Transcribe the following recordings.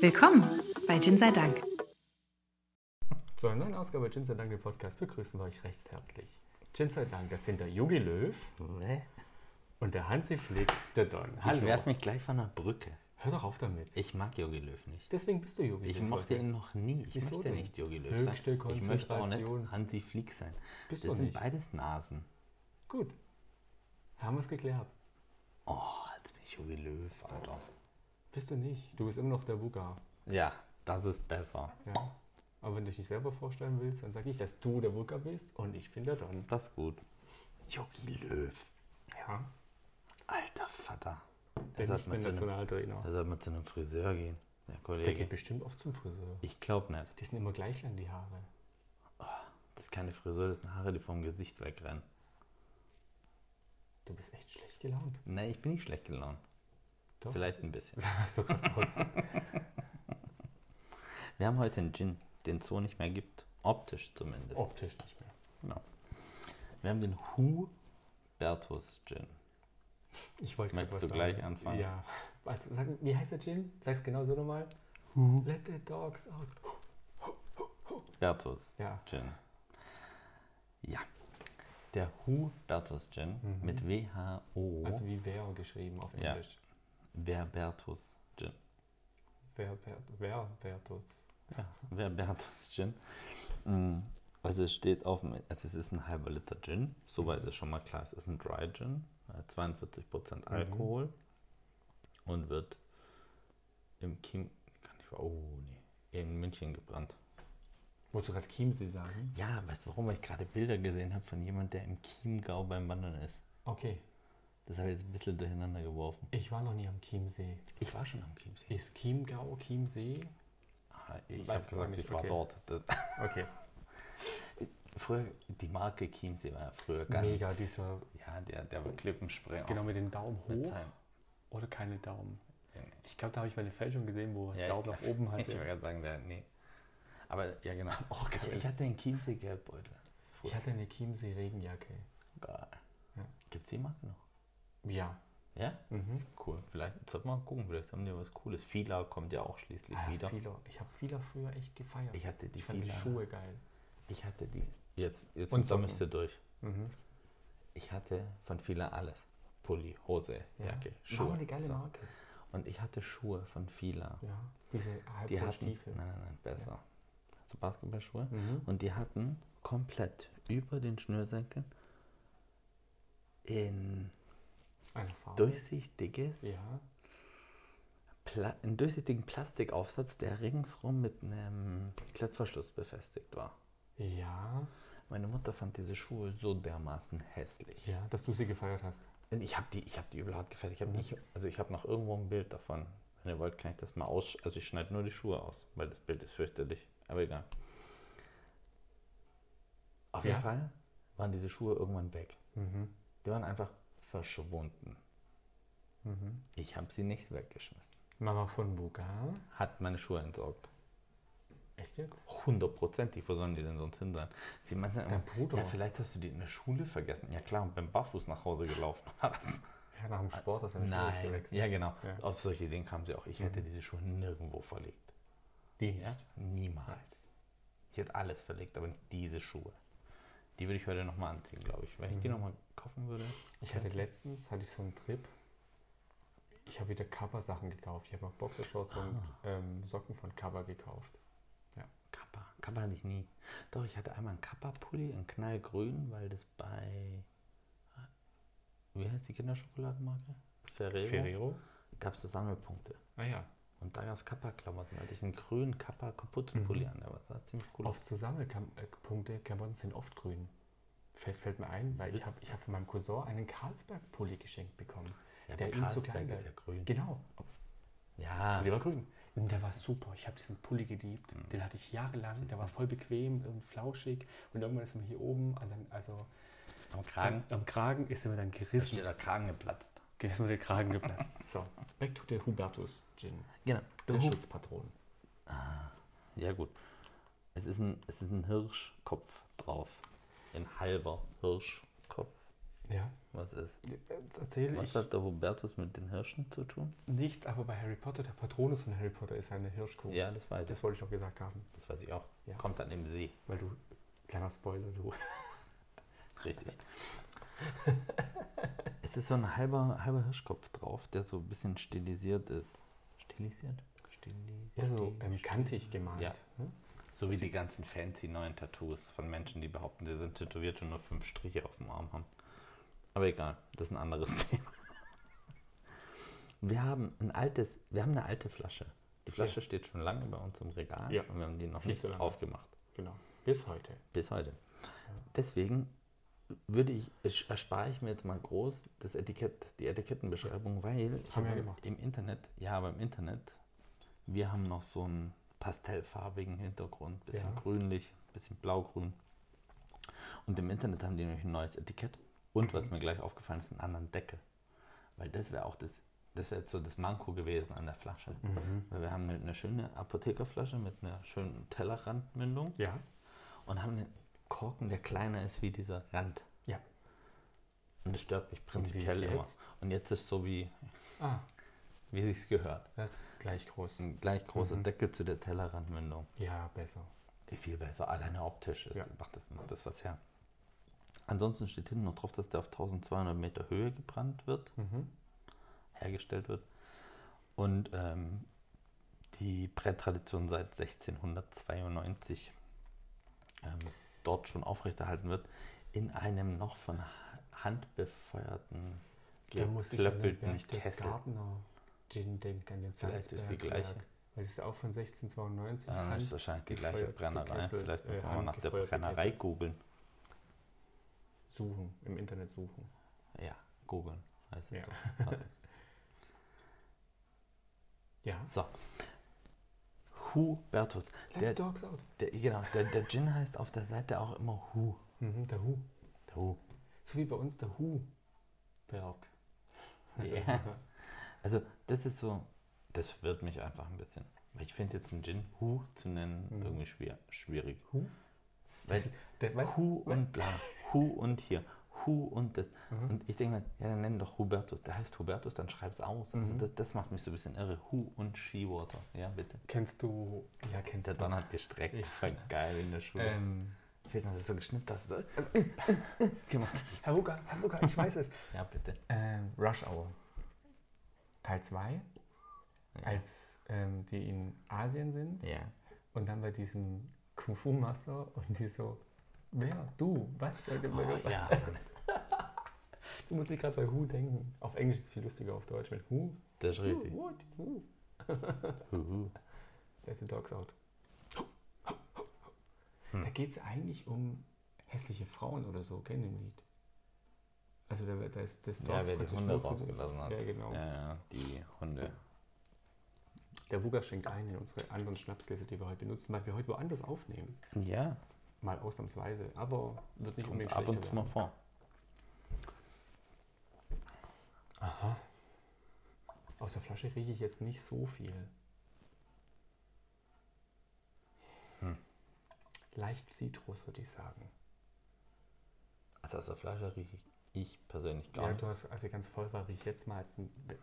Willkommen bei Gin sei Dank. Zu einer neuen Ausgabe Gin sei Dank, dem Podcast, begrüßen wir euch recht herzlich. Gin sei Dank, das sind der Yogi Löw Nee. und der Hansi Flick, der Don. Ich Hallo. werfe mich gleich von der Brücke. Hör doch auf damit. Ich mag Yogi Löw nicht. Deswegen bist du Yogi Ich Löw mochte heute. ihn noch nie. Ich Wieso möchte denn? nicht Yogi Löw Höchste sein. Ich möchte auch nicht. Hansi Flick sein. Bist das du sind nicht. beides Nasen. Gut. Haben wir es geklärt. Oh, jetzt bin ich Yogi Löw, Alter. Bist du nicht. Du bist immer noch der Wuga. Ja, das ist besser. Ja. Aber wenn du dich nicht selber vorstellen willst, dann sag ich, dass du der Wuga bist und ich bin der Don. Das ist gut. Yogi Löw. Ja. Alter Vater. Der Der sollte, nicht einem, Nationaltrainer. der sollte mal zu einem Friseur gehen. Der Der Kollege. geht bestimmt oft zum Friseur. Ich glaube nicht. Die sind immer gleich lang, die Haare. Das ist keine Friseur, das sind Haare, die vom Gesicht wegrennen. Du bist echt schlecht gelaunt. Nee, ich bin nicht schlecht gelaunt. Doch. Vielleicht ein bisschen. Hast du Wir haben heute einen Gin, den es so nicht mehr gibt. Optisch zumindest. optisch nicht mehr. Genau. Wir haben den Hubertus Gin. Ich wollte Möchtest du gleich anfangen? Ja. Also, sag, wie heißt der Gin? Sag's genau so nochmal. Let the dogs out. Bertus Ja. Gin. Ja. Der Hubertus Gin mit W-H-O. Also wie wer geschrieben auf Ja. Verbertus Gin. Wer, wer, wer, Bertus. Ja, Verbertus Gin. Mm, Also es steht auf dem, also es ist ein halber Liter Gin. Soweit ist schon mal klar, es ist ein Dry Gin. äh, 42% Alkohol. Und wird im Kim, kann ich, oh nee, in München gebrannt. Wolltest du gerade Chiemsee sagen? Ja, weißt du warum? Weil ich gerade Bilder gesehen habe von jemand, der im Chiemgau beim Wandern ist. Okay. Das habe ich jetzt ein bisschen durcheinander geworfen. Ich war noch nie am Chiemsee. Ich war schon am Chiemsee. Ist Chiemgau Chiemsee? Ah, Ich habe gesagt, ich war okay. dort. Das, Okay. früher, die Marke Chiemsee war ja früher ganz... Mega, dieser, Ja, der, der war Klippenspringer. genau mit den Daumen hoch oder keine Daumen. Ich glaube, da habe ich meine Fälschung gesehen, wo Ja, Daumen ich- nach oben ich hatte. wollte gerade sagen, der, nee. Aber ja, genau. Oh, ich, ich hatte einen Chiemsee Gelbbeutel. Ich hatte eine Chiemsee Regenjacke. Geil. Ja. Gibt es die Marke noch? Ja. Ja? Mhm. Cool. Vielleicht sollte man mal gucken, vielleicht haben die was Cooles. Fila kommt ja auch schließlich Ah, wieder. Fila. Ich habe Fila früher echt gefeiert. Ich hatte die ich fand die. Schuhe geil. Ich hatte die. Jetzt, jetzt Und da müsst ihr durch. Mhm. Ich hatte von Fila alles. Pulli, Hose, Ja. Jacke, War Schuhe. aber eine geile So. Marke. Und ich hatte Schuhe von Fila. Ja. Diese Die hatten, Halbhochstiefel. nein, nein, nein, besser. Also Basketballschuhe. Mhm. Und die hatten komplett über den Schnürsenkeln in. Durchsichtiges, Ja. Pla einen durchsichtigen Plastikaufsatz, der ringsrum mit einem Klettverschluss befestigt war. Ja. Meine Mutter fand diese Schuhe so dermaßen hässlich. Ja. Dass du sie gefeiert hast. Ich habe die, ich hab die übel hart gefällt. Ich habe Mhm. nicht, also ich habe noch irgendwo ein Bild davon. Wenn ihr wollt, kann ich das mal aus. Also ich schneide nur die Schuhe aus, weil das Bild ist fürchterlich. Aber egal. Auf Ja. jeden Fall waren diese Schuhe irgendwann weg. Mhm. Die waren einfach verschwunden. Mhm. Ich habe sie nicht weggeschmissen. Mama von Buga. Hat meine Schuhe entsorgt. Echt jetzt? Hundertprozentig. Wo sollen die denn sonst hin sein? Sie meinten immer, Dein Bruder. ja, vielleicht hast du die in der Schule vergessen. Ja klar, und beim Barfuß nach Hause gelaufen. Ja, nach dem Sport hast du eine Schuhe Nein, gewechselt. ja genau. Ja. Mhm. Auf solche Ideen kamen sie auch. Ich hätte diese Schuhe nirgendwo verlegt. Die nicht. Ja? Niemals. Ich hätte alles verlegt, aber nicht diese Schuhe. Die würde ich heute nochmal anziehen, glaube ich. Wenn ich die Mhm. nochmal kaufen würde. Ich hatte letztens, hatte ich so einen Trip. Ich habe wieder Kappa-Sachen gekauft. Ich habe noch Boxershorts und Ah. ähm, Socken von Kappa gekauft. Kappa. Kappa hatte ich nie. Doch, ich hatte einmal einen Kappa-Pulli in knallgrün, weil das bei. Wie heißt die Kinderschokoladenmarke? Ferrero. Ferrero? Gab es so Sammelpunkte. Ah ja. Und da gab es Kappa-Klamotten. Da hatte ich einen grünen Kappa-Kapuzenpulli Mhm. an. Der sah ziemlich cool so Sammelpunkte, Klamotten sind oft grün. Fällt, fällt mir ein, weil ich habe ich hab von meinem Cousin einen Carlsberg-Pulli geschenkt bekommen. Ja, der ihm zu Carlsberg klein ist ja grün. Genau. Ja. Der war grün. Und der war super. Ich habe diesen Pulli geliebt. Mhm. Den hatte ich jahrelang. Der war voll bequem und flauschig. Und irgendwann ist er mir hier oben, an also Am Kragen. am Kragen, ist er mir dann Ist gerissen. dir der Kragen geplatzt. Ist mir der Kragen geplatzt. So, back to the Hubertus Gin. Genau. Der Der Hu- Schutzpatron. Ja gut. Es ist ein, es ist ein Hirschkopf drauf. Ein halber Hirschkopf. Ja. Was ist? Jetzt erzähle Was ich hat der Hubertus mit den Hirschen zu tun? nichts, aber bei Harry Potter, der Patronus von Harry Potter ist eine Hirschkuh. Ja, das weiß ich. Das wollte ich noch gesagt haben. Das weiß ich auch. Ja. Kommt dann im See. Weil du, kleiner Spoiler, du. Richtig. es ist so ein halber, halber Hirschkopf drauf, der so ein bisschen stilisiert ist. Stilisiert? Stili Ja, so ähm, kantig gemalt. Ja. Ne? So wie die ganzen fancy neuen Tattoos von Menschen, die behaupten, sie sind tätowiert und nur fünf Striche auf dem Arm haben. Aber egal, das ist ein anderes Thema. Wir haben ein altes, wir haben eine alte Flasche. Die Flasche steht schon lange bei uns im Regal Ja. und wir haben die noch Viel nicht lange. aufgemacht. Genau. Bis heute. Bis heute. Deswegen würde ich, erspare ich mir jetzt mal groß das Etikett, die Etikettenbeschreibung, weil ich habe ja im Internet, ja, aber im Internet, wir haben noch so einen pastellfarbigen Hintergrund, bisschen Ja. grünlich, bisschen blaugrün. Und im Internet haben die nämlich ein neues Etikett und was mir gleich aufgefallen ist, einen anderen Deckel. Weil das wäre auch das, das wäre jetzt so das Manko gewesen an der Flasche. Mhm. Weil wir haben eine, eine schöne Apothekerflasche mit einer schönen Tellerrandmündung Ja. und haben einen Korken, der kleiner ist wie dieser Rand. Ja. Und das stört mich prinzipiell immer. Und jetzt ist so wie, Ah, wie sich's gehört. das ist gleich groß. Ein gleich großer Mhm. Deckel zu der Tellerrandmündung. Ja, besser. Die viel besser, alleine optisch ist, Ja. macht, das, macht das was her. Ansonsten steht hinten noch drauf, dass der auf 1200 Meter Höhe gebrannt wird, Mhm. hergestellt wird. Und ähm, die Brennttradition seit 1692 ähm, dort schon aufrechterhalten wird, in einem noch von Hand befeuerten, geklöppelten Kessel. Gin denken, an den Vielleicht ist die gleiche. Weil das ist auch von 1692. Ja, das ist Hand- wahrscheinlich die gleiche Brennerei. gekesselt, Vielleicht äh, wir mal nach der Brennerei gekesselt. googeln. Suchen, im Internet suchen. Ja, googeln heißt es Ja. doch. Ja. So. Hubertus. Let Der, the dogs out. der, genau, der, der Gin heißt auf der Seite auch immer Hu. Mhm, der Hu. Der Hu. So wie bei uns der Hu-Bert. Ja. Also das ist so, das wird mich einfach ein bisschen. Ich finde jetzt einen Gin Hu zu nennen Mhm. irgendwie schwer, schwierig. Hu? Weil Der, Hu und bla, Hu und hier, Und das. Mhm. Und ich denke mir, ja, dann nenn doch Hubertus. Der heißt Hubertus, dann schreib's aus. Also Mhm. das, das macht mich so ein bisschen irre. Hu und Skiwater. Ja, bitte. Kennst du, ja, kennst Der du. Don hat gestreckt. Ja. Voll geil in der Schule. Ähm, Fehlt noch, dass du so geschnitten hast. So gemacht hast. Herr Huger, Herr Huger, ich weiß es. Ja, bitte. Ähm, Rush Hour. Teil 2, Ja. als ähm, die in Asien sind ja. und dann bei diesem Kung Fu Master und die so, wer? Du? Was? Oh, ja, Du musst dich gerade bei Who denken. Auf Englisch ist es viel lustiger, auf Deutsch mit Who. das ist richtig. Who, what? Who? Huhu. Let the dogs out. Hm. Da geht es eigentlich um hässliche Frauen oder so, in dem Lied. Also da, da ist das Ja, wer die Hunde rausgelassen hat. Ja, genau. Ja, die Hunde. Der Wuga schenkt ein in unsere anderen Schnapsgläser, die wir heute benutzen, weil wir heute woanders aufnehmen. Ja, Mal ausnahmsweise, aber wird nicht kommt unbedingt ab und zu mal vor. Aha. Aus der Flasche rieche ich jetzt nicht so viel. Hm. Leicht Zitrus, würde ich sagen. Also aus der Flasche rieche ich, ich persönlich gar ja, nicht. du hast, als er ganz voll war, rieche ich jetzt mal als,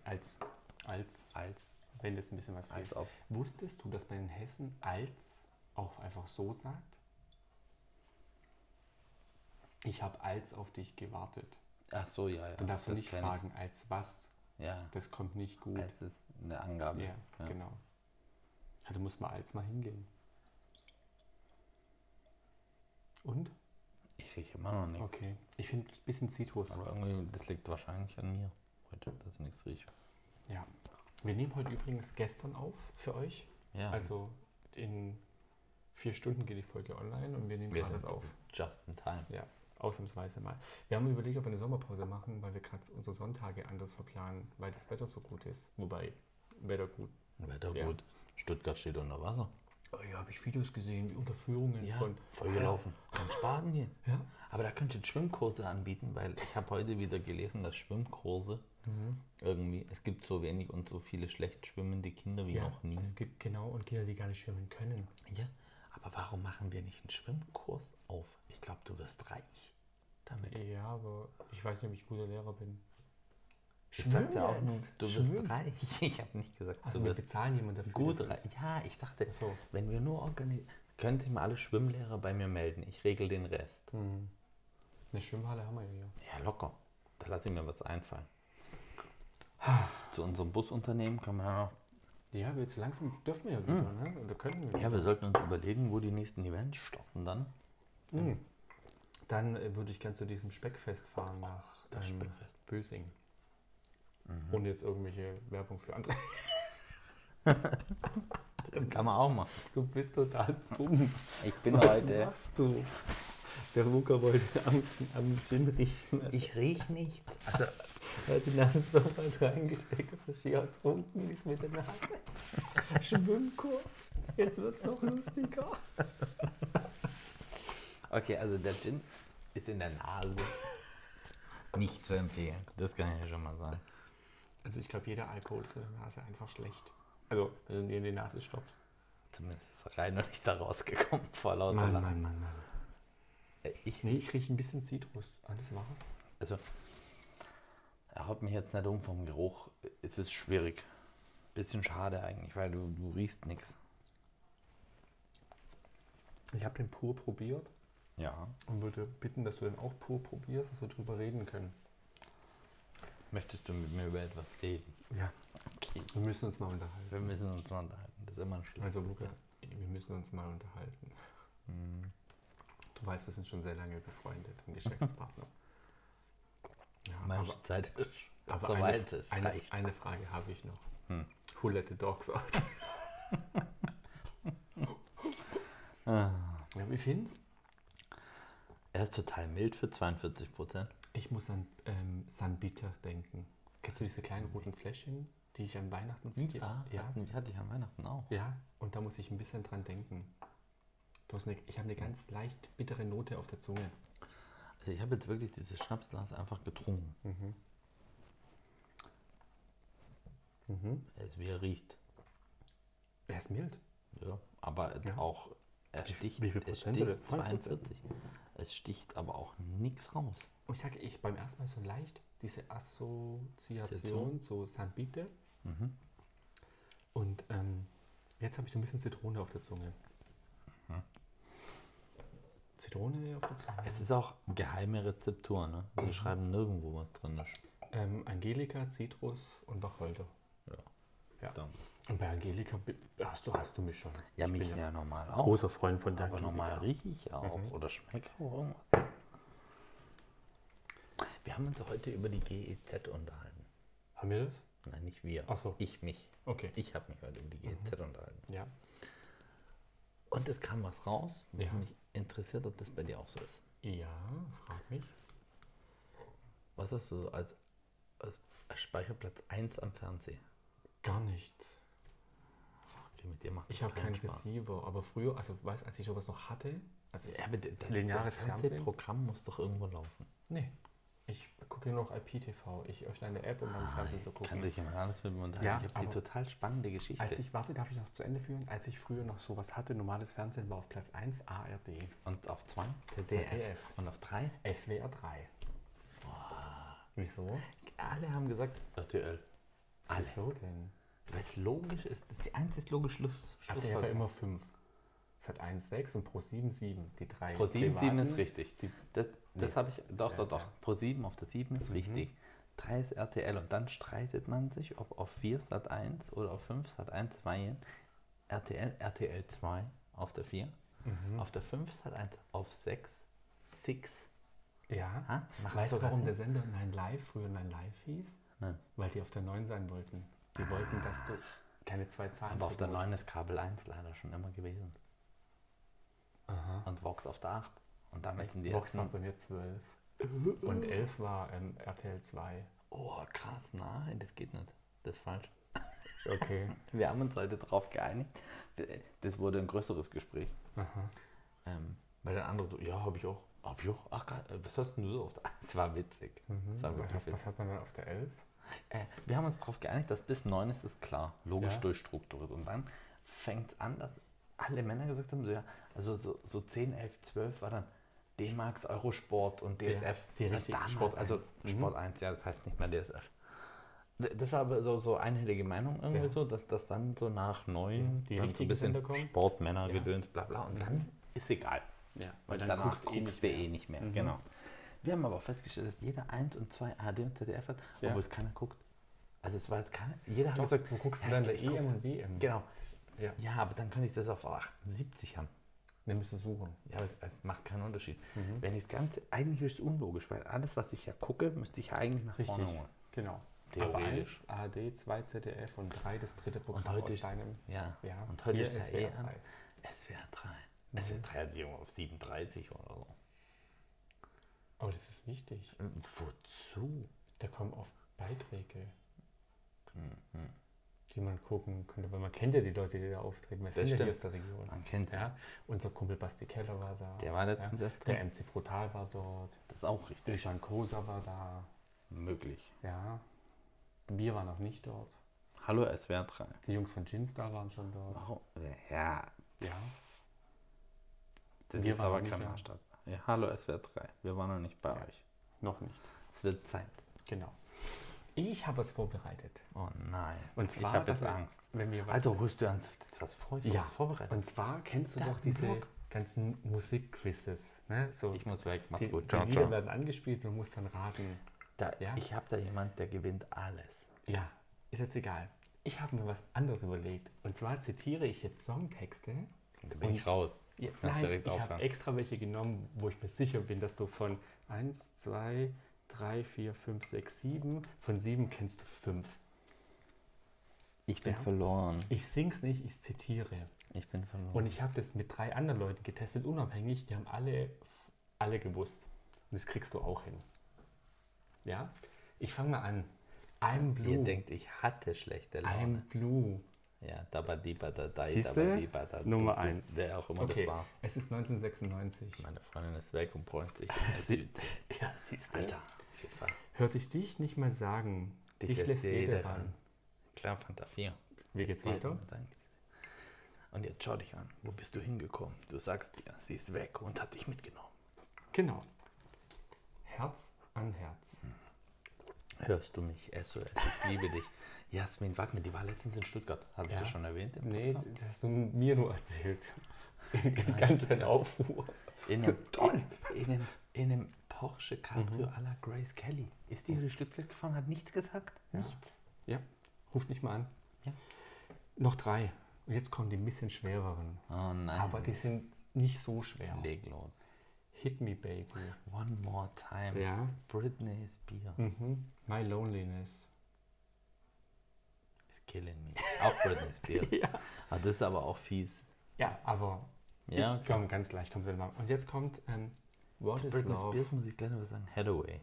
als, als, als, wenn jetzt ein bisschen was fehlt. als ob. Wusstest du, dass bei den Hessen als auch einfach so sagt? Ich habe als auf dich gewartet. Ach so, ja, ja. Dann darfst du das nicht fragen, als was. Ich. Ja, Das kommt nicht gut. als ist eine Angabe. Ja, ja. genau. Ja, da muss man als mal hingehen. Und? Ich rieche immer noch nichts. Okay. Ich finde ein bisschen Zitrus. Aber irgendwie, das liegt wahrscheinlich an mir heute, dass ich nichts rieche. Ja. Wir nehmen heute übrigens gestern auf für euch. Ja, Also in vier Stunden geht die Folge online und wir nehmen wir das auf. just in time. Ja, ausnahmsweise mal. Wir haben überlegt, ob wir eine Sommerpause machen, weil wir gerade unsere Sonntage anders verplanen, weil das Wetter so gut ist. Wobei, Wetter gut. Wetter Ja. gut. Stuttgart steht unter Wasser. Oh ja, habe ich Videos gesehen, wie Unterführungen Ja, von. voll gelaufen. Kann Spaden gehen. Ja. Aber da könnt ihr Schwimmkurse anbieten, weil ich habe heute wieder gelesen, dass Schwimmkurse Mhm. irgendwie, es gibt so wenig und so viele schlecht schwimmende Kinder wie ja, noch nie. es gibt genau und Kinder, die gar nicht schwimmen können. Ja, aber warum machen wir nicht einen Schwimmkurs auf? Ich glaube, du wirst reich. damit. Ja, aber ich weiß nicht, ob ich ein guter Lehrer bin. Ich sagte auch nur, du Schwimmen. bist reich. Ich habe nicht gesagt, Also du wir bezahlen jemanden dafür. gut dafür reich. Ja, ich dachte, Ach so. wenn wir nur organisieren, können sich mal alle Schwimmlehrer bei mir melden. Ich regel den Rest. Mhm. Eine Schwimmhalle haben wir ja hier. Ja, locker. Da lasse ich mir was einfallen. Zu unserem Busunternehmen kann man ja noch. Ja, wir jetzt langsam dürfen wir ja wieder, ne? Oder können wir. Ja, wir sollten uns überlegen, wo die nächsten Events starten dann. Mhm. Dann äh, würde ich gern zu diesem Speckfest fahren nach Das ähm, Speckfest. Bösing. Ohne jetzt irgendwelche Werbung für andere. Kann man auch machen. Du bist total dumm. Ich bin Was heute. machst du? Der Rucker wollte am, am Gin riechen. Also Ich riech nichts. er hat die Nase so weit reingesteckt, dass er schier ertrunken ist mit der Nase. Schwimmkurs. Jetzt wird's noch lustiger. Okay, also der Gin ist in der Nase nicht zu empfehlen. Das kann ich ja schon mal sagen. Also ich glaube, jeder Alkohol ist in der Nase einfach schlecht. Also, wenn du dir in die Nase stopfst. Zumindest ist rein noch nicht da rausgekommen vor lauter Mann. Mann, Mann, Mann. Äh, Ich, Nee, ich rieche ein bisschen Zitrus. Alles war's. also, er haut mich jetzt nicht um vom Geruch. Es ist schwierig. Bisschen schade eigentlich, weil du, du riechst nichts. Ich habe den pur probiert Ja. und würde bitten, dass du den auch pur probierst, dass wir drüber reden können. Möchtest du mit mir über etwas reden? Ja, Okay. wir müssen uns mal unterhalten. Wir müssen uns mal unterhalten. Das ist immer ein Schluss. Also Luca, wir müssen uns mal unterhalten. Hm. Du weißt, wir sind schon sehr lange befreundet und Geschäftspartner. Manche aber, Zeit ist aber soweit eine, es eine, reicht. eine Frage habe ich noch. Hm. Who let the dogs out? Ah. Ja, wie findest Er ist total mild für 42 Prozent. Ich muss an ähm, San Bitter denken. Kennst du diese kleinen roten Fläschchen, die ich an Weihnachten Ja, ja, hatten- hatte ich an Weihnachten auch. ja, und da muss ich ein bisschen dran denken. Du hast eine, ich habe eine ganz leicht bittere Note auf der Zunge. Also ich habe jetzt wirklich dieses Schnapsglas einfach getrunken. Mhm. Er ist wie er riecht. Er ist mild. Ja, aber Ja. auch, er Wie- sticht, wie viel es Prozent sticht hat er? 42. Es sticht aber auch nichts raus. Und ich sage, ich beim ersten Mal so leicht diese Assoziation zu San Bitter. Mhm. Und ähm, jetzt habe ich so ein bisschen Zitrone auf der Zunge. Mhm. Zitrone auf der Zunge. Es ist auch geheime Rezeptur, ne? Sie schreiben nirgendwo was drin ist. Ähm, Angelika, Zitrus und Wacholder. Ja. Ja. Dann. Und bei Angelika hast du, hast du mich schon. Ja, Ich mich bin ja normal auch. großer Freund von der aber Angelika. normal rieche ich auch Mhm. oder schmecke auch irgendwas. Wir haben uns heute über die GEZ unterhalten. Haben wir das? Nein, nicht wir. Ach so. Ich mich. Okay. Ich habe mich heute über die GEZ unterhalten. Ja. Und es kam was raus, was Ja. mich interessiert, ob das bei dir auch so ist. Ja, frag mich. Was hast du als, als Speicherplatz 1 am Fernsehen? Gar nichts. Okay, mit dir macht Ich das habe keinen Spaß. Receiver, aber früher, also weißt als ich sowas noch hatte, also Ja, aber das Lineares Fernsehen? Fernsehprogramm muss doch irgendwo laufen. nee, ich gucke nur noch IPTV. Ich öffne eine App, um dann Fernsehen zu Kann gucken. sich jemand alles mit mir unterhalten. Ja, ich habe die total spannende Geschichte. Als ich, warte, darf ich noch zu Ende führen? Als ich früher noch sowas hatte, normales Fernsehen war auf Platz 1 ARD, und auf 2 ZDF. Und auf 3 SWR 3. Wieso? alle haben gesagt RTL. Alle. Wieso denn? Weil es logisch ist. Das ist die einzig logische Schluss. RTL war Schlussfolgerung. immer 5. Es hat 1, 6 und Pro 7, 7. Die drei Pro 7, 7 ist richtig. Die, Das, das habe ich, doch, ja, doch, doch. ja. Pro 7 auf der 7 ist Mhm. richtig. 3 ist RTL und dann streitet man sich, ob auf 4 Sat 1 oder auf 5 Sat 1 2 RTL, RTL 2 auf der 4, mhm. auf der 5 Sat 1 auf 6, 6. ja. Ha? Macht Weißt du, warum der? Sender 9 Live früher 9 Live hieß? Nein. Weil die auf der 9 sein wollten. Die wollten, dass du keine zwei Zahlen Aber auf der drücken 9 ist Kabel 1 leider schon immer gewesen. Aha. Und Vox auf der 8. Und damit sind die Vox war ersten. bei mir 12. Und 11 war ähm, RTL 2. Oh, krass, nein, das geht nicht. Das ist falsch. Okay. Wir haben uns heute darauf geeinigt. Das wurde ein größeres Gespräch. Aha. Ähm, weil der andere so, ja, habe ich auch. Hab ich auch. Ach, geil. äh, Was hast denn du so auf der Es war witzig. Es war Was, wirklich was, witzig. was hat man dann auf der 11? Äh, wir haben uns darauf geeinigt, dass bis 9 ist es klar, logisch Ja. durchstrukturiert. Und dann fängt es an, dass alle Männer gesagt haben, so, ja, also so, so 10, 11, 12 war dann, D-Max, Eurosport und Ja, DSF. die Ja, richtigen damals, Sport also 1. Mhm. Sport 1, ja, das heißt nicht mehr DSF. Das war aber so, so einhellige Meinung irgendwie Ja. so, dass das dann so nach neun Die dann so ein bisschen Sender kommen. Sport, Männer, Ja. Gedöns, bla bla und dann ist egal. Ja, Weil dann danach guckst du eh guckst nicht du mehr. eh nicht mehr. Mhm. Genau. Wir haben aber auch festgestellt, dass jeder 1 und 2 AD und ZDF hat, obwohl es keiner guckt. Also es war jetzt keiner, jeder hat Doch, gesagt, so guckst du dann ich- der EM und WM. genau. Ja, Ja, aber dann könnte ich das auf 78 haben. dann müsst du suchen. Ja, aber es, es macht keinen Unterschied. Mhm. Wenn ich das Ganze, eigentlich ist es unlogisch, weil alles, was ich ja gucke, müsste ich ja eigentlich nach Richtig. vorne holen. Genau. Aber Theoretisch. 1, ARD, 2 ZDF und 3 das dritte Und Programm heute aus ist, deinem. ja, Ja, und heute ist SWR an. 3. SWR 3. Mhm. SWR 3 hat irgendwo auf 37 oder so. Aber das ist wichtig. Ähm, Wozu? Da kommen oft Beiträge, Mhm. Die man gucken könnte, weil man kennt ja die Leute, die da auftreten. Das sind ja stimmt. aus der Region. Man kennt sie. Ja, unser Kumpel Basti Keller war da. Der war ja. letztens erst Der. MC Brutal war dort. Das ist auch richtig Ilshan Kosa war da. möglich. Ja. Wir waren noch nicht dort. Hallo SWR 3. Die Jungs von Ginstar waren schon dort. Warum? Ja, Ja. das ist Wir jetzt waren aber kein. Maßstab. Ja, hallo SWR 3. Wir waren noch nicht bei Ja. euch. Noch nicht. Es wird Zeit. Genau. Ich habe was vorbereitet. Oh nein. Und zwar, ich habe jetzt Angst. Wenn wir Also holst du ernsthaft jetzt was vor? Ich Ja. was vorbereitet. Und zwar kennst du Da, doch diese Blog. ganzen Musikquizzes. Ne? So, ich muss weg. Mach's die, gut. die Ciao, Lieder ciao. werden angespielt und du musst dann raten. Da, Ja. Ich habe da jemand, der gewinnt alles. Ja, ist jetzt egal. Ich habe mir was anderes überlegt. Und zwar zitiere ich jetzt Songtexte. Da bin Und- ich raus. Ja, Das kannst nein, direkt ich habe extra welche genommen, wo ich mir sicher bin, dass du von 1, 2, 3, 4, 5, 6, 7, von 7 kennst du 5. Ich bin Ja. verloren. Ich sing's nicht, ich zitiere. Ich bin verloren. Und ich habe das mit drei anderen Leuten getestet, unabhängig. Die haben alle, alle gewusst. Und das kriegst du auch hin. Ja? Ich fange mal an. I'm Blue. Ihr denkt, ich hatte schlechte I'm Laune. Blue. Ja, dabadiba da da Siehste? dabadiba da Nummer du, du, eins. Wer auch immer Okay, das war. es ist 1996. Meine Freundin ist weg und bräunt sich. Ja, siehst du. Alter, auf jeden Fall. Hörte ich dich nicht mal sagen. Dich Dich, lässt jeder ran. ran. Klar, Fanta 4. Wie geht's weiter? Und jetzt schau dich an. Wo bist du hingekommen? Du sagst dir, sie ist weg und hat dich mitgenommen. Genau. Herz an Herz. Hörst du mich, SOS, ich liebe dich. Jasmin Wagner, die war letztens in Stuttgart. Habe ich Ja. das schon erwähnt? Nee, das hast du mir nur erzählt. Ganz in Aufruhr. In einem, in, in einem, in einem Porsche Cabrio à la Grace Kelly. Ist die durch Stuttgart gefahren, hat nichts gesagt? Nichts. Ja, ruft mich mal an. Ja. Noch drei. Und jetzt kommen die ein bisschen schwereren. Oh nein. Aber die sind nicht so schwer. Leg los. Hit Me Baby. One more time. Ja. Britney Spears Mhm. My Loneliness. is killing me. Auch Britney Spears. Ja. Ah, das ist aber auch fies. Ja, aber Ja, okay. komm, ganz leicht, komm, wir. Und jetzt kommt ähm, What Zu is Britney Love? Spears muss ich gleich noch was sagen. Hathaway.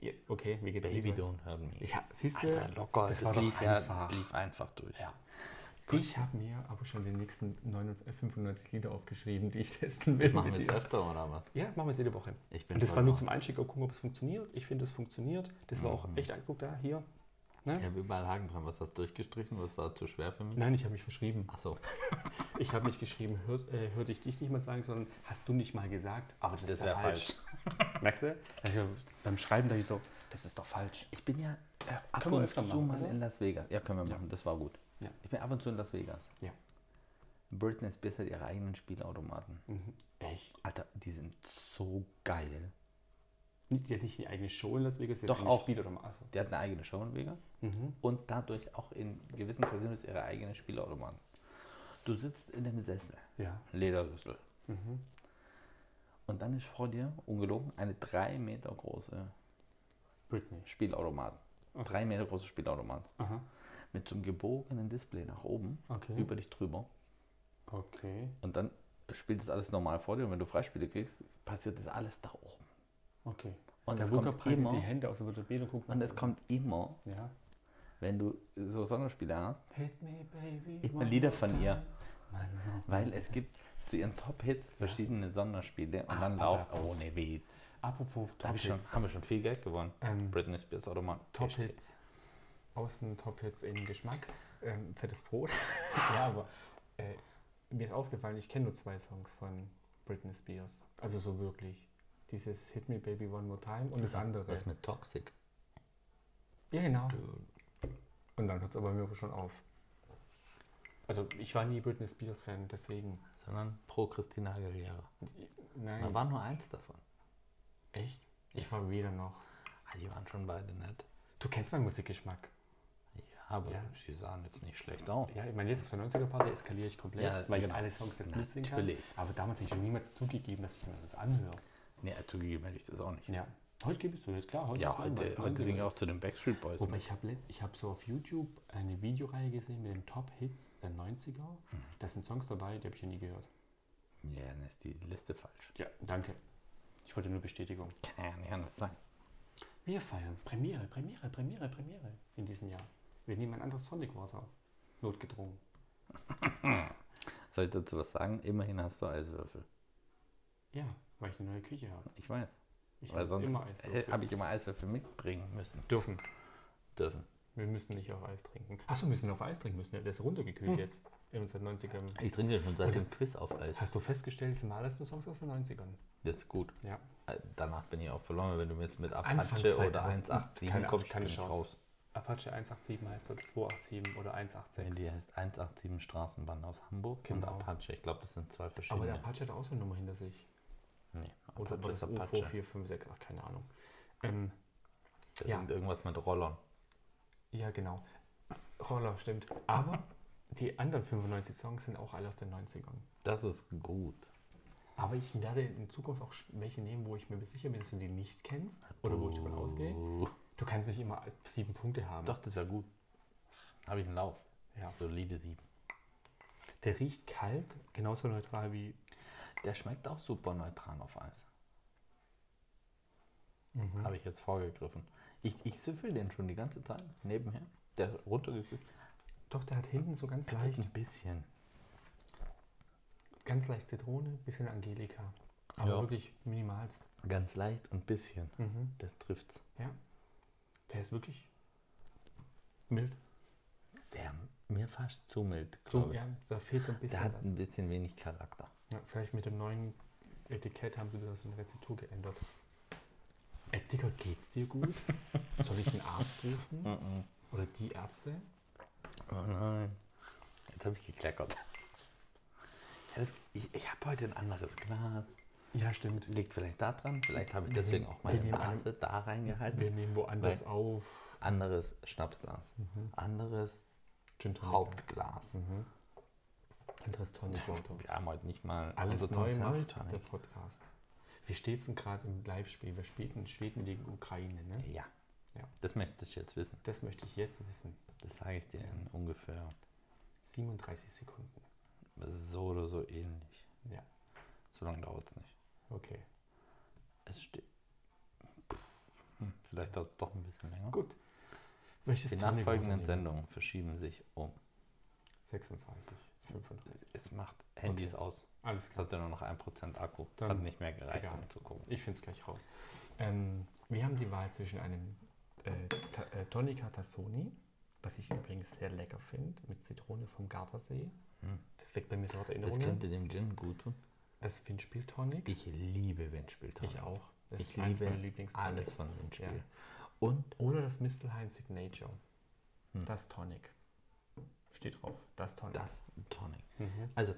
Ja, okay, wie geht's Baby dir? don't hurt me. Ja, siehst du, Alter, locker. das Das, war doch lief, ja, einfach. das lief einfach durch. Ja. Ich habe mir aber schon die nächsten 99, 95 Lieder aufgeschrieben, die ich testen will. Machen wir jetzt öfter oder was? Ja, das machen wir jetzt jede Woche. Ich bin Und das war nur zum Einstieg, gucken, ob es funktioniert. Ich finde, es funktioniert. Das war auch Mhm. echt angeguckt da, hier. Ne? Ich habe überall Haken dran. Was hast du durchgestrichen? Was war zu schwer für mich? Nein, ich habe mich verschrieben. Ach so, Ich habe nicht geschrieben, hört, äh, hörte ich dich nicht mal sagen, sondern hast du nicht mal gesagt. Aber das, das ist wäre falsch. falsch. Merkst du? Also beim Schreiben da ich so, das ist doch falsch. Ich bin ja ab Können und zu machen, mal oder? in Las Vegas. Ja, können wir Ja. machen. Das war gut. Ja. Ich bin ab und zu in Las Vegas. Ja. Britney Spears hat ihre eigenen Spielautomaten. Mhm. Echt? Alter, die sind so geil. Nicht, die hat nicht die eigene Show in Las Vegas, die Doch, hat auch. Spiel oder mal. Achso. Die hat eine eigene Show in Vegas Mhm. und dadurch auch in gewissen Casinos ihre eigenen Spielautomaten. Du sitzt in einem Sessel, Ja. Ledersessel, Mhm. und dann ist vor dir, ungelogen, eine drei Meter große Britney. Spielautomat. Okay. Drei Meter große Spielautomat. Aha. Mit so einem gebogenen Display nach oben, Okay. über dich drüber. Okay. Und dann spielt das alles normal vor dir und wenn du Freispiele kriegst, passiert das alles da oben. Okay. Und der es kommt breitet immer, die Hände aus der Beet und guckt und es kommt immer, Ja. wenn du so Sonderspiele hast, Hit me, baby. Immer Lieder von ihr. time. Man, no, weil es gibt zu ihren Top-Hits verschiedene Sonderspiele und Ach, dann Papa. laufen, oh ne Witz. Apropos Da hab ich schon, haben wir schon viel Geld gewonnen. Ähm, Britney Spears Automat. Top-Hits. Außen Top-Hits in Geschmack. Ähm, fettes Brot. ja, aber äh, mir ist aufgefallen, ich kenne nur zwei Songs von Britney Spears. Also so wirklich. Dieses Hit Me Baby One More Time und das andere. Was mit Toxic? Ja, genau. Und dann hört es aber mir schon auf. Also ich war nie Britney Spears Fan, deswegen. Sondern pro Christina Aguilera. Nein. Da war nur eins davon. Echt? Ich war weder noch. Ah, Die waren schon beide nett. Du kennst meinen Musikgeschmack. Ja, aber Ja. sie sahen jetzt nicht schlecht aus. Ja, ich meine, jetzt auf der 90er-Party eskaliere ich komplett, Ja, weil genau. ich alle Songs jetzt mitsingen kann. Aber damals habe ich niemals zugegeben, dass ich mir das anhöre. Nee, zugegeben hätte ich das auch nicht. Ja. Heute gibst du jetzt klar. Heute Ja, es heute, heute 90er singe ich auch zu den Backstreet Boys. Wobei ich habe ich hab so auf YouTube eine Videoreihe gesehen mit den Top-Hits der 90er. Mhm. Da sind Songs dabei, die habe ich ja nie gehört. Ja, dann ist die Liste falsch. Ja, danke. Ich wollte nur Bestätigung. Kann ja nicht anders sein. Wir feiern Premiere, Premiere, Premiere, Premiere in diesem Jahr. Wir nehmen ein anderes Sonic Water. Notgedrungen. Soll ich dazu was sagen? Immerhin hast du Eiswürfel. Ja, weil ich eine neue Küche habe. Ich weiß. Ich Weil habe sonst immer äh, Eiswürfel. habe ich immer Eiswürfel mitbringen müssen. Dürfen. Dürfen. Wir müssen nicht auf Eis trinken. Achso, wir müssen auf Eis trinken müssen. Der ist runtergekühlt Hm. jetzt. In uns seit 90ern. Ich trinke schon seit Oder- dem Quiz auf Eis. Hast du festgestellt, es sind alles nur Songs aus den 90ern? Das ist gut. Ja. Äh, Danach bin ich auch verloren, wenn du mir jetzt mit Apache oder 2000. 187 Keine- kommst, keine Chance. raus. Apache 187 heißt oder 287 oder Nee, 186. die heißt 187 Straßenbahn aus Hamburg und Genau. Apache. Ich glaube, das sind zwei Aber verschiedene. der Apache hat auch so eine Nummer hinter sich. nee, Oder Apache ist das UFO Apache. 456? Ach, keine Ahnung. Ähm, Das Ja. irgendwas mit Rollern. ja, genau. Roller, stimmt. Aber die anderen 95 Songs sind auch alle aus den 90ern. Das ist gut. Aber ich werde in Zukunft auch welche nehmen, wo ich mir sicher bin, dass du die nicht kennst. Oder wo ich davon ausgehe. Du kannst nicht immer sieben Punkte haben. Doch, das wäre gut. Habe ich einen Lauf. Ja. Solide 7. Der riecht kalt, genauso neutral wie. Der schmeckt auch super neutral auf Eis. Mhm. Habe ich jetzt vorgegriffen. Ich, ich süffel den schon die ganze Zeit nebenher. Der runtergekühlt. Doch, der hat hinten so ganz Er leicht, ein bisschen. ganz leicht Zitrone, bisschen Angelika. Aber Ja. wirklich minimalst. Ganz leicht und bisschen. Mhm. Das trifft's. Ja. Der ist wirklich mild. Sehr, mir fast zu mild. So, ja, da fehlt so ein bisschen Der hat was. ein bisschen wenig Charakter. Ja, vielleicht mit dem neuen Etikett haben sie das in der Rezeptur geändert. Ey, Digga, geht's dir gut? Soll ich einen Arzt rufen? Oder die Ärzte? Oh nein. Jetzt habe ich gekleckert. Ich ich habe heute ein anderes Glas. Ja, stimmt. Liegt vielleicht da dran. Vielleicht habe ich deswegen auch meine Nase da reingehalten. Wir nehmen woanders Weil- auf. Anderes Schnapsglas. Mhm. Anderes Hauptglas. Mhm. Anderes Tonic. Wir haben heute nicht mal Alles neu macht der Podcast. Wie steht's denn gerade im Live-Spiel? Wir spielen Schweden gegen Ukraine, ne? Ja. Ja. Das möchte ich jetzt wissen. Das möchte ich jetzt wissen. Das sage ich dir in ungefähr 37 Sekunden. so oder so ähnlich. Ja, So lange dauert es nicht. okay. Es steht. Hm, vielleicht dauert es doch ein bisschen länger. Gut. Welches Die nachfolgenden? Sendungen verschieben sich um. 26, 35. Es macht Handys aus. Alles Es klar. hatte nur noch 1% Akku. Dann hat nicht mehr gereicht, egal. um zu gucken. Ich finde es gleich raus. Ähm, wir haben die Wahl zwischen einem äh, äh, Tonica Tassoni, was ich übrigens sehr lecker finde, mit Zitrone vom Gartersee. Hm. Das weckt bei mir sofort Das Erinnerungen. könnte dem Gin gut tun. Das Windspiel-Tonic. Ich liebe Windspieltonic. Ich auch. Das Ich ist eins liebe meiner Lieblingstonics. Alles von Windspiel. Ja. Und Oder das Mistelhain Signature. Hm. Das Tonic. Steht drauf. Das Tonic. das Tonic. Mhm. Also,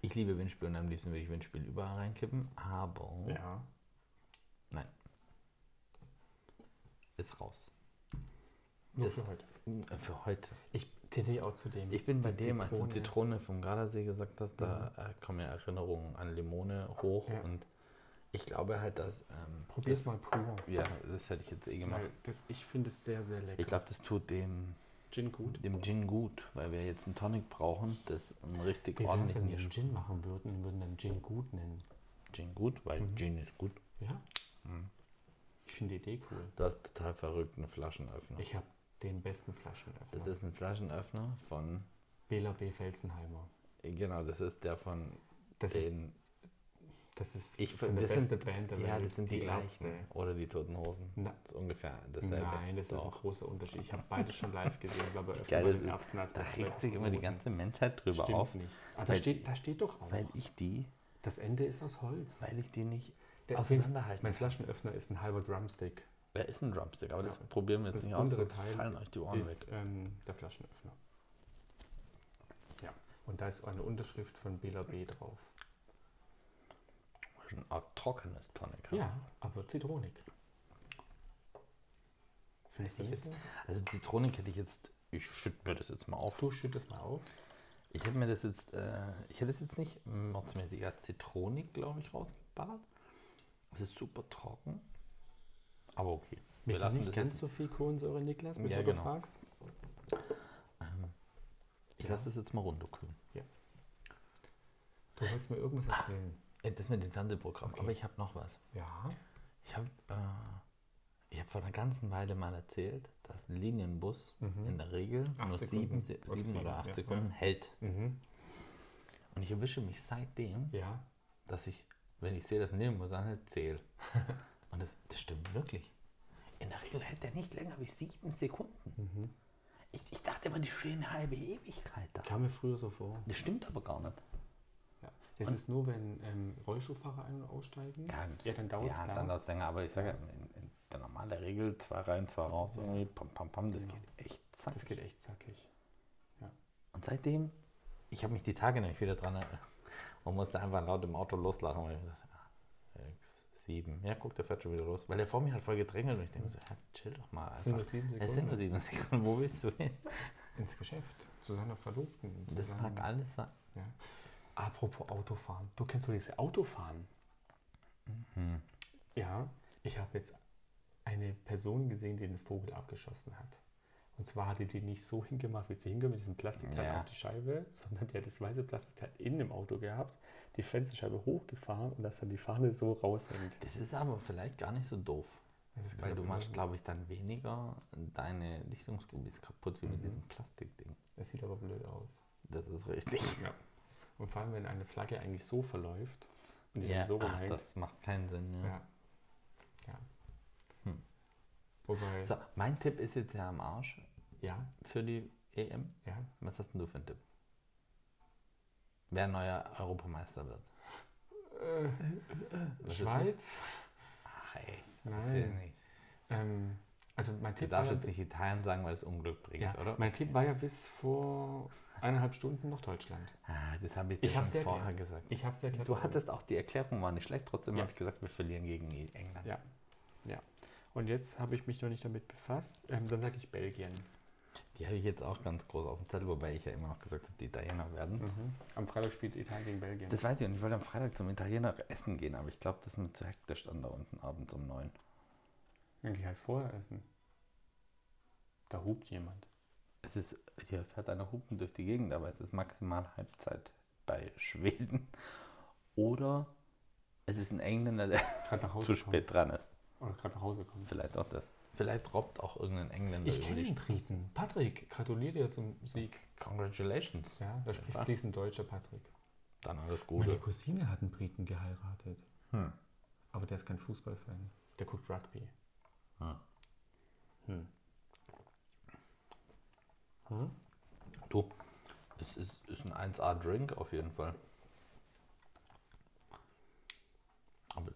ich liebe Windspiel und am liebsten würde ich Windspiel überall reinkippen, aber Ja. nein. Ist raus. Nur Das- für heute. Äh, Für heute. Ich tendiere auch zu dem. Ich bin bei dem, als du Zitrone. Zitrone vom Gardasee gesagt hast, da äh, kommen ja Erinnerungen an Limone hoch Ja. und ich glaube halt, dass. Ähm, Probier's das, mal pur. Ja, das hätte ich jetzt eh gemacht. Das, ich finde es sehr, sehr lecker. Ich glaube, das tut dem, Gin gut. dem Gin gut, weil wir jetzt einen Tonic brauchen, das einen richtig Wie es, wenn ordentlichen wir einen Gin machen würden würden dann Gin gut nennen? Gin gut, weil Mhm. Gin ist gut. Ja? Mhm. Ich finde die Idee cool. Du hast total verrückten Flaschenöffner. Ich habe den besten Flaschenöffner. das ist ein Flaschenöffner von, Bela B. Felsenheimer. genau, das ist der von Das ist, den, das ist ich von der beste sind, Band der ja, Welt. das sind die, Ärzte. gleichen. Oder die Toten Hosen. Na, Das ist ungefähr dasselbe. nein, das ist ein Doch. großer Unterschied. Ich habe beide schon live gesehen, glaube öfter Geil, bei das den ist- Ärzten als Da regt sich immer die ganze Menschheit drüber Stimmt auf, nicht. Ah, da, steht, da steht doch auch. weil ich die, Das Ende ist aus Holz. weil ich die nicht Der auseinanderhalten Mein Flaschenöffner ist ein halber Drumstick. Wer ist ein Drumstick? Aber das Ja. probieren wir jetzt Das nicht aus, sonst Teil fallen euch die Ohren ist weg. ähm, der Flaschenöffner. Ja. Und da ist eine Unterschrift von Bela B drauf. Das ist eine Art trockenes Tonic. Ja, aber zitronig. Findest du jetzt- so? Also Zitronik hätte ich jetzt, ich schütte mir das jetzt mal auf. Du schüttest mal auf. Ich hätte mir das jetzt, äh, ich hätte es jetzt nicht mordsmäßig als Zitronik, glaube ich, rausgeballert. Es ist super trocken. Aber okay. Wir lassen nicht das ganz jetzt. so viel Kohlensäure, Niklas, bevor Ja, du genau. fragst. Ähm, ich Ja. lasse das jetzt mal runterkühlen. Du wolltest mir irgendwas erzählen. Äh, Das mit dem Fernsehprogramm. Okay. Aber ich habe noch was. Ja. Ich habe äh, ich hab vor einer ganzen Weile mal erzählt, dass ein Linienbus Mhm. in der Regel Acht nur Sekunden. sieben, sieben sieben, oder acht ja. Sekunden hält. Mhm. Und ich erwische mich seitdem, Ja. dass ich, wenn ich sehe, dass Linienbus anhält, zähle. Und das, das stimmt wirklich. In der Regel hält der nicht länger wie sieben Sekunden. Mhm. Ich, ich dachte immer, die stehen eine halbe Ewigkeit da. Kam mir früher so vor. Das stimmt aber gar nicht. Ja. Das Und- ist nur, wenn ähm, Rollstuhlfahrer ein- und aussteigen. ja dann dauert es Ja, dann dauert es länger. Aber ich sage ja, in, in der normalen Regel zwei rein, zwei raus, irgendwie, pam, pam, pam, das Genau. geht echt zack. Das geht echt zackig. Und seitdem, ich habe mich die Tage nämlich wieder dran erinnert und musste einfach laut im Auto loslachen, weil ich dachte, ah, sechs, sieben, ja, guck, der fährt schon wieder los. Weil der vor mir hat voll gedrängelt und ich denke so, ja, chill doch mal. Es sind nur sieben Es Sekunden. sind nur sieben Sekunden, wo willst du hin? Ins Geschäft. Zu seiner Verlobten. zu Das seinem- mag alles sein. Ja. Apropos Autofahren. Du kennst doch diese Autofahren. Hm. Ja, ich habe jetzt eine Person gesehen, die den Vogel abgeschossen hat. Und zwar hatte die nicht so hingemacht, wie sie hingemacht mit diesem Plastikteil Ja. auf die Scheibe, sondern die hat das weiße Plastikteil in dem Auto gehabt, die Fensterscheibe hochgefahren und dass dann die Fahne so raushängt. Das ist aber vielleicht gar nicht so doof. Weil du machst, glaube ich, dann weniger deine Lichtungsgummis kaputt wie mit Mhm. diesem Plastikding. Das sieht aber blöd aus. Das ist richtig. Ja. Und vor allem, wenn eine Flagge eigentlich so verläuft und die Ja, dann so ach, rumhängt. das macht keinen Sinn. Ja. ja. ja. Wobei, So, mein Tipp ist jetzt ja am Arsch ja, für die EM. ja. Was hast denn du für einen Tipp? Wer neuer Europameister wird? Äh, Schweiz? Ach ey, erzähl Nein. nicht. Ähm, also mein Du Tipp, war darfst jetzt nicht Italien sagen, weil es Unglück bringt, ja, oder? mein Tipp war ja bis vor eineinhalb Stunden noch Deutschland. Ah, das habe ich dir Ich schon vorher erklärt. gesagt. Ich habe es erklärt. Du hattest auch, die Erklärung war nicht schlecht, trotzdem Ja. habe ich gesagt, wir verlieren gegen England. Ja. Ja. Und jetzt habe ich mich noch nicht damit befasst. Ähm, dann sage ich Belgien. Die habe ich jetzt auch ganz groß auf dem Zettel, wobei ich ja immer noch gesagt habe, die Italiener werden Mhm. Am Freitag spielt Italien gegen Belgien. Das weiß ich und ich wollte am Freitag zum Italiener essen gehen, aber ich glaube, das ist mir zu hektisch dann da unten abends um neun. Dann geh halt vorher essen. Da hupt jemand. Es ist, hier fährt einer Hupen durch die Gegend, aber es ist maximal Halbzeit bei Schweden. Oder es ist ein Engländer, der zu spät dran ist. Oder gerade nach Hause kommt. Vielleicht auch das. Vielleicht robbt auch irgendein Engländer Ich kenne den Briten. Patrick, gratuliere dir zum Sieg. Congratulations. Ja, da spricht Ja. fließend Deutscher Patrick. Dann alles Meine Gute. Cousine hat einen Briten geheiratet. Hm. Aber der ist kein Fußballfan. Der guckt Rugby. Hm. Hm. Hm? Du, es ist, ist ein 1A-Drink auf jeden Fall. Aber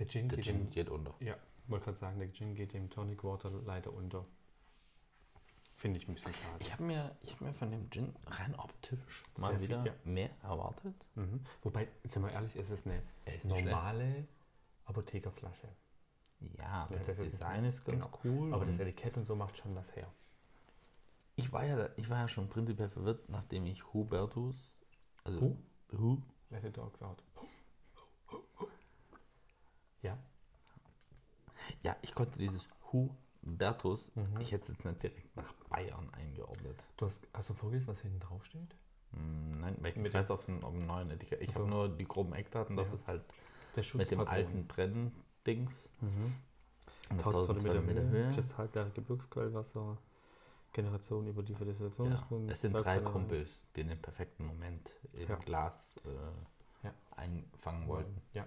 Der Gin der geht Gin dem, geht unter. ja, wollte gerade sagen, der Gin geht dem Tonic Water leider unter. Finde ich ein bisschen schade. Ich habe mir, ich hab mir von dem Gin rein optisch mal Sehr viel, wieder ja. mehr erwartet. Mhm. Wobei, sind wir ehrlich, es ist eine ist normale Apothekerflasche. Ja, aber Ja, das, das Design ist ganz genau. cool. Aber das Etikett und so macht schon was her. ich, war ja, da- ich war ja schon prinzipiell verwirrt, nachdem ich Hubertus, also Hu? Hu, Let the dogs out. Ja? ja, ich konnte dieses Hubertus, Mhm. ich hätte es jetzt nicht direkt nach Bayern eingeordnet. Du hast, hast du vorgelesen, was hinten drauf steht? Hm, Nein, weil ich Mit weiß auf dem, neuen Etikett. Ich Ach so. habe nur die groben Eckdaten, dass Ja. es halt Der mit dem alten Brenndings Mhm. mit 1200 Meter Höhe, Höhe. kristallklare Gebirgsquellwasser, Generation überlieferte Ja, Isolationsgrund. es sind drei. Kumpels, die den perfekten Moment im Ja. Glas äh, Ja. einfangen wollten. Ja.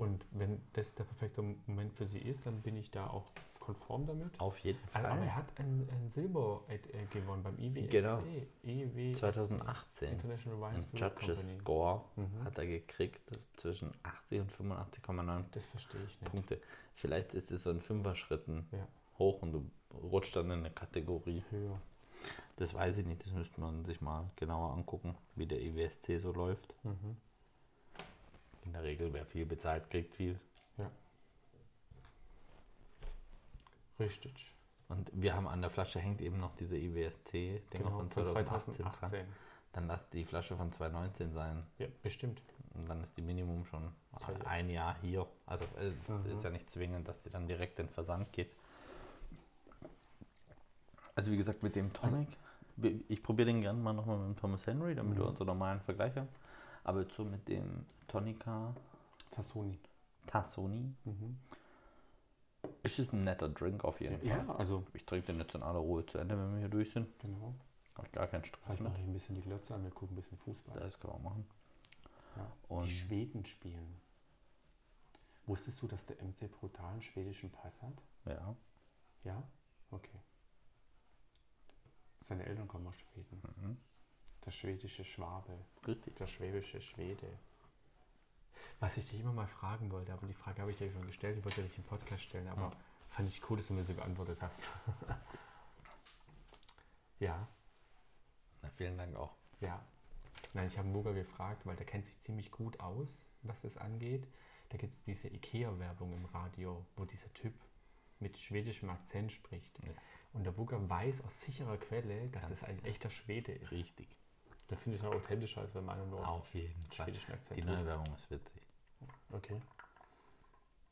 Und wenn das der perfekte Moment für sie ist, dann bin ich da auch konform damit. Auf jeden Aber, aber Fall. er hat ein, ein Silber äh, gewonnen beim IWSC. Genau. IWSC, 2018. International Wine Ein Judges Company. Score Mhm. hat er gekriegt zwischen 80 und 85,9 Das verstehe ich nicht. Punkte. Vielleicht ist es so in Fünfer-Schritten Ja. hoch und du rutscht dann in eine Kategorie. Höher. Das weiß ich nicht, das müsste man sich mal genauer angucken, wie der EWSC so läuft. Mhm. In der Regel, wer viel bezahlt, kriegt viel. Richtig. Und wir haben an der Flasche hängt eben noch diese EWSC-Dinger Genau, von von 2018, 2018. dran. Dann lass die Flasche von 2019 sein. Ja, bestimmt. Und dann ist die Minimum schon ein Jahr hier. Also äh, es Mhm. ist ja nicht zwingend, dass die dann direkt in den Versand geht. Also wie gesagt, mit dem Tonic, wir- ich probiere den gerne mal nochmal mit dem Thomas Henry, damit wir Mhm. unseren normalen Vergleich haben. Aber jetzt so mit dem Tonica Tassoni. Tassoni Mhm. ist es ein netter Drink auf jeden Fall. Ja, also, Ich trinke den jetzt in aller Ruhe zu Ende, wenn wir hier durch sind. genau. Habe ich gar keinen Stress Vielleicht mit. mache ich ein bisschen die Glotze an, wir gucken ein bisschen Fußball. Das können wir machen. Ja. Und- die Schweden spielen. Wusstest du, dass der MC Brutal einen schwedischen Pass hat? Ja. Ja? Okay. Seine Eltern kommen aus Schweden. Mhm. Der schwedische Schwabe. Richtig. Der schwäbische Schwede. Was ich dich immer mal fragen wollte, aber die Frage habe ich dir schon gestellt, die wollte ich im Podcast stellen, aber Ja. fand ich cool, dass du mir sie beantwortet hast. ja, Na, vielen Dank auch. ja. Nein, ich habe Muga gefragt, weil der kennt sich ziemlich gut aus, was das angeht. Da gibt es diese IKEA-Werbung im Radio, wo dieser Typ mit schwedischem Akzent spricht. Ja. Und der Bugger weiß aus sicherer Quelle, dass Ganz es ein echter Schwede ist. Richtig. Da finde ich noch authentischer, als wenn man nur Auf jeden Fall. schwedischen Akzent Die neue Werbung ist witzig. Okay.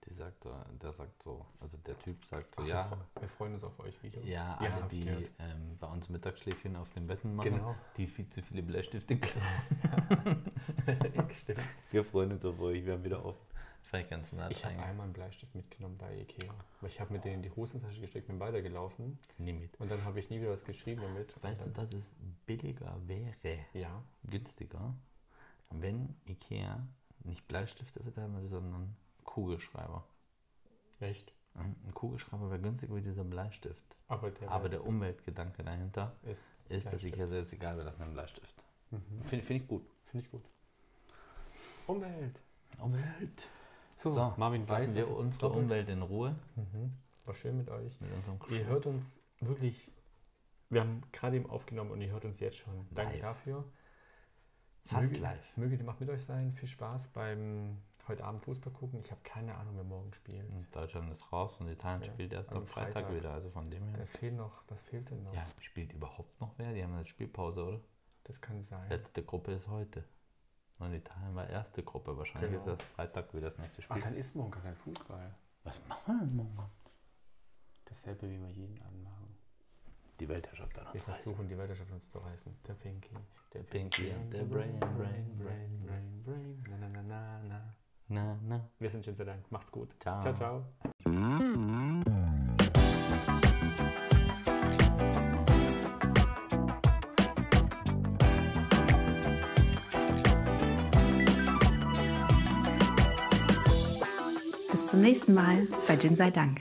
Die sagt, so- der sagt so, also der Typ sagt so, Ach, ja, wir, fre- wir freuen uns auf euch wieder. ja, alle, hab ich die ähm, bei uns Mittagsschläfchen auf den Betten machen, Genau. die viel zu viele Bleistifte klauen. Stimmt. Wir freuen uns auf euch, wir haben wieder offen. Vielleicht ganz nett. Ich habe einmal einen Bleistift mitgenommen bei Ikea. Weil ich habe mir den in die Hosentasche gesteckt, bin weitergelaufen Nie mit. und dann habe ich nie wieder was geschrieben damit. Weißt du, dass es billiger wäre, Ja. günstiger, wenn Ikea nicht Bleistifte verteilen würde, sondern Kugelschreiber. Echt? Ein Kugelschreiber wäre günstiger wie dieser Bleistift. Aber der, Aber der Umweltgedanke dahinter ist. ist, dass. Ikea ist egal, wir lassen einen Bleistift. Mhm. Finde find ich gut. Finde ich gut. Umwelt. Umwelt. So, So, Marvin weiß, Lassen wir dass es unsere doppelt- Umwelt in Ruhe Mhm. War schön mit euch. mit unserem Ihr hört uns wirklich. Wir haben gerade eben aufgenommen und ihr hört uns jetzt schon. Danke Live. dafür. Fast möge, live. Möge die Macht mit euch sein. Viel Spaß beim heute Abend Fußball gucken. Ich habe keine Ahnung, wer morgen spielt. Deutschland ist raus und Italien Ja, spielt erst am Freitag, Freitag. wieder. Also von dem Da her. fehlt noch, was fehlt denn noch? Ja, spielt überhaupt noch wer? Die haben jetzt Spielpause, oder? Das kann sein. Letzte Gruppe ist heute. Und Italien war erste Gruppe. Wahrscheinlich Genau. ist erst Freitag wieder das nächste Ach, Spiel. dann ist morgen gar kein Fußball. Was machen wir denn morgen? Dasselbe, wie wir jeden anmachen. Die Weltherrschaft an Wir uns reißen. versuchen, die Weltherrschaft uns zu reißen. Der Pinky, der Pinky and the Brain, Brain, Brain, Brain, Brain, na, na, na, na, na. Na, na. Wir sind schon sehr Dank. Macht's gut. Ciao. Ciao, ciao. Nächsten Mal bei Gin sei Dank.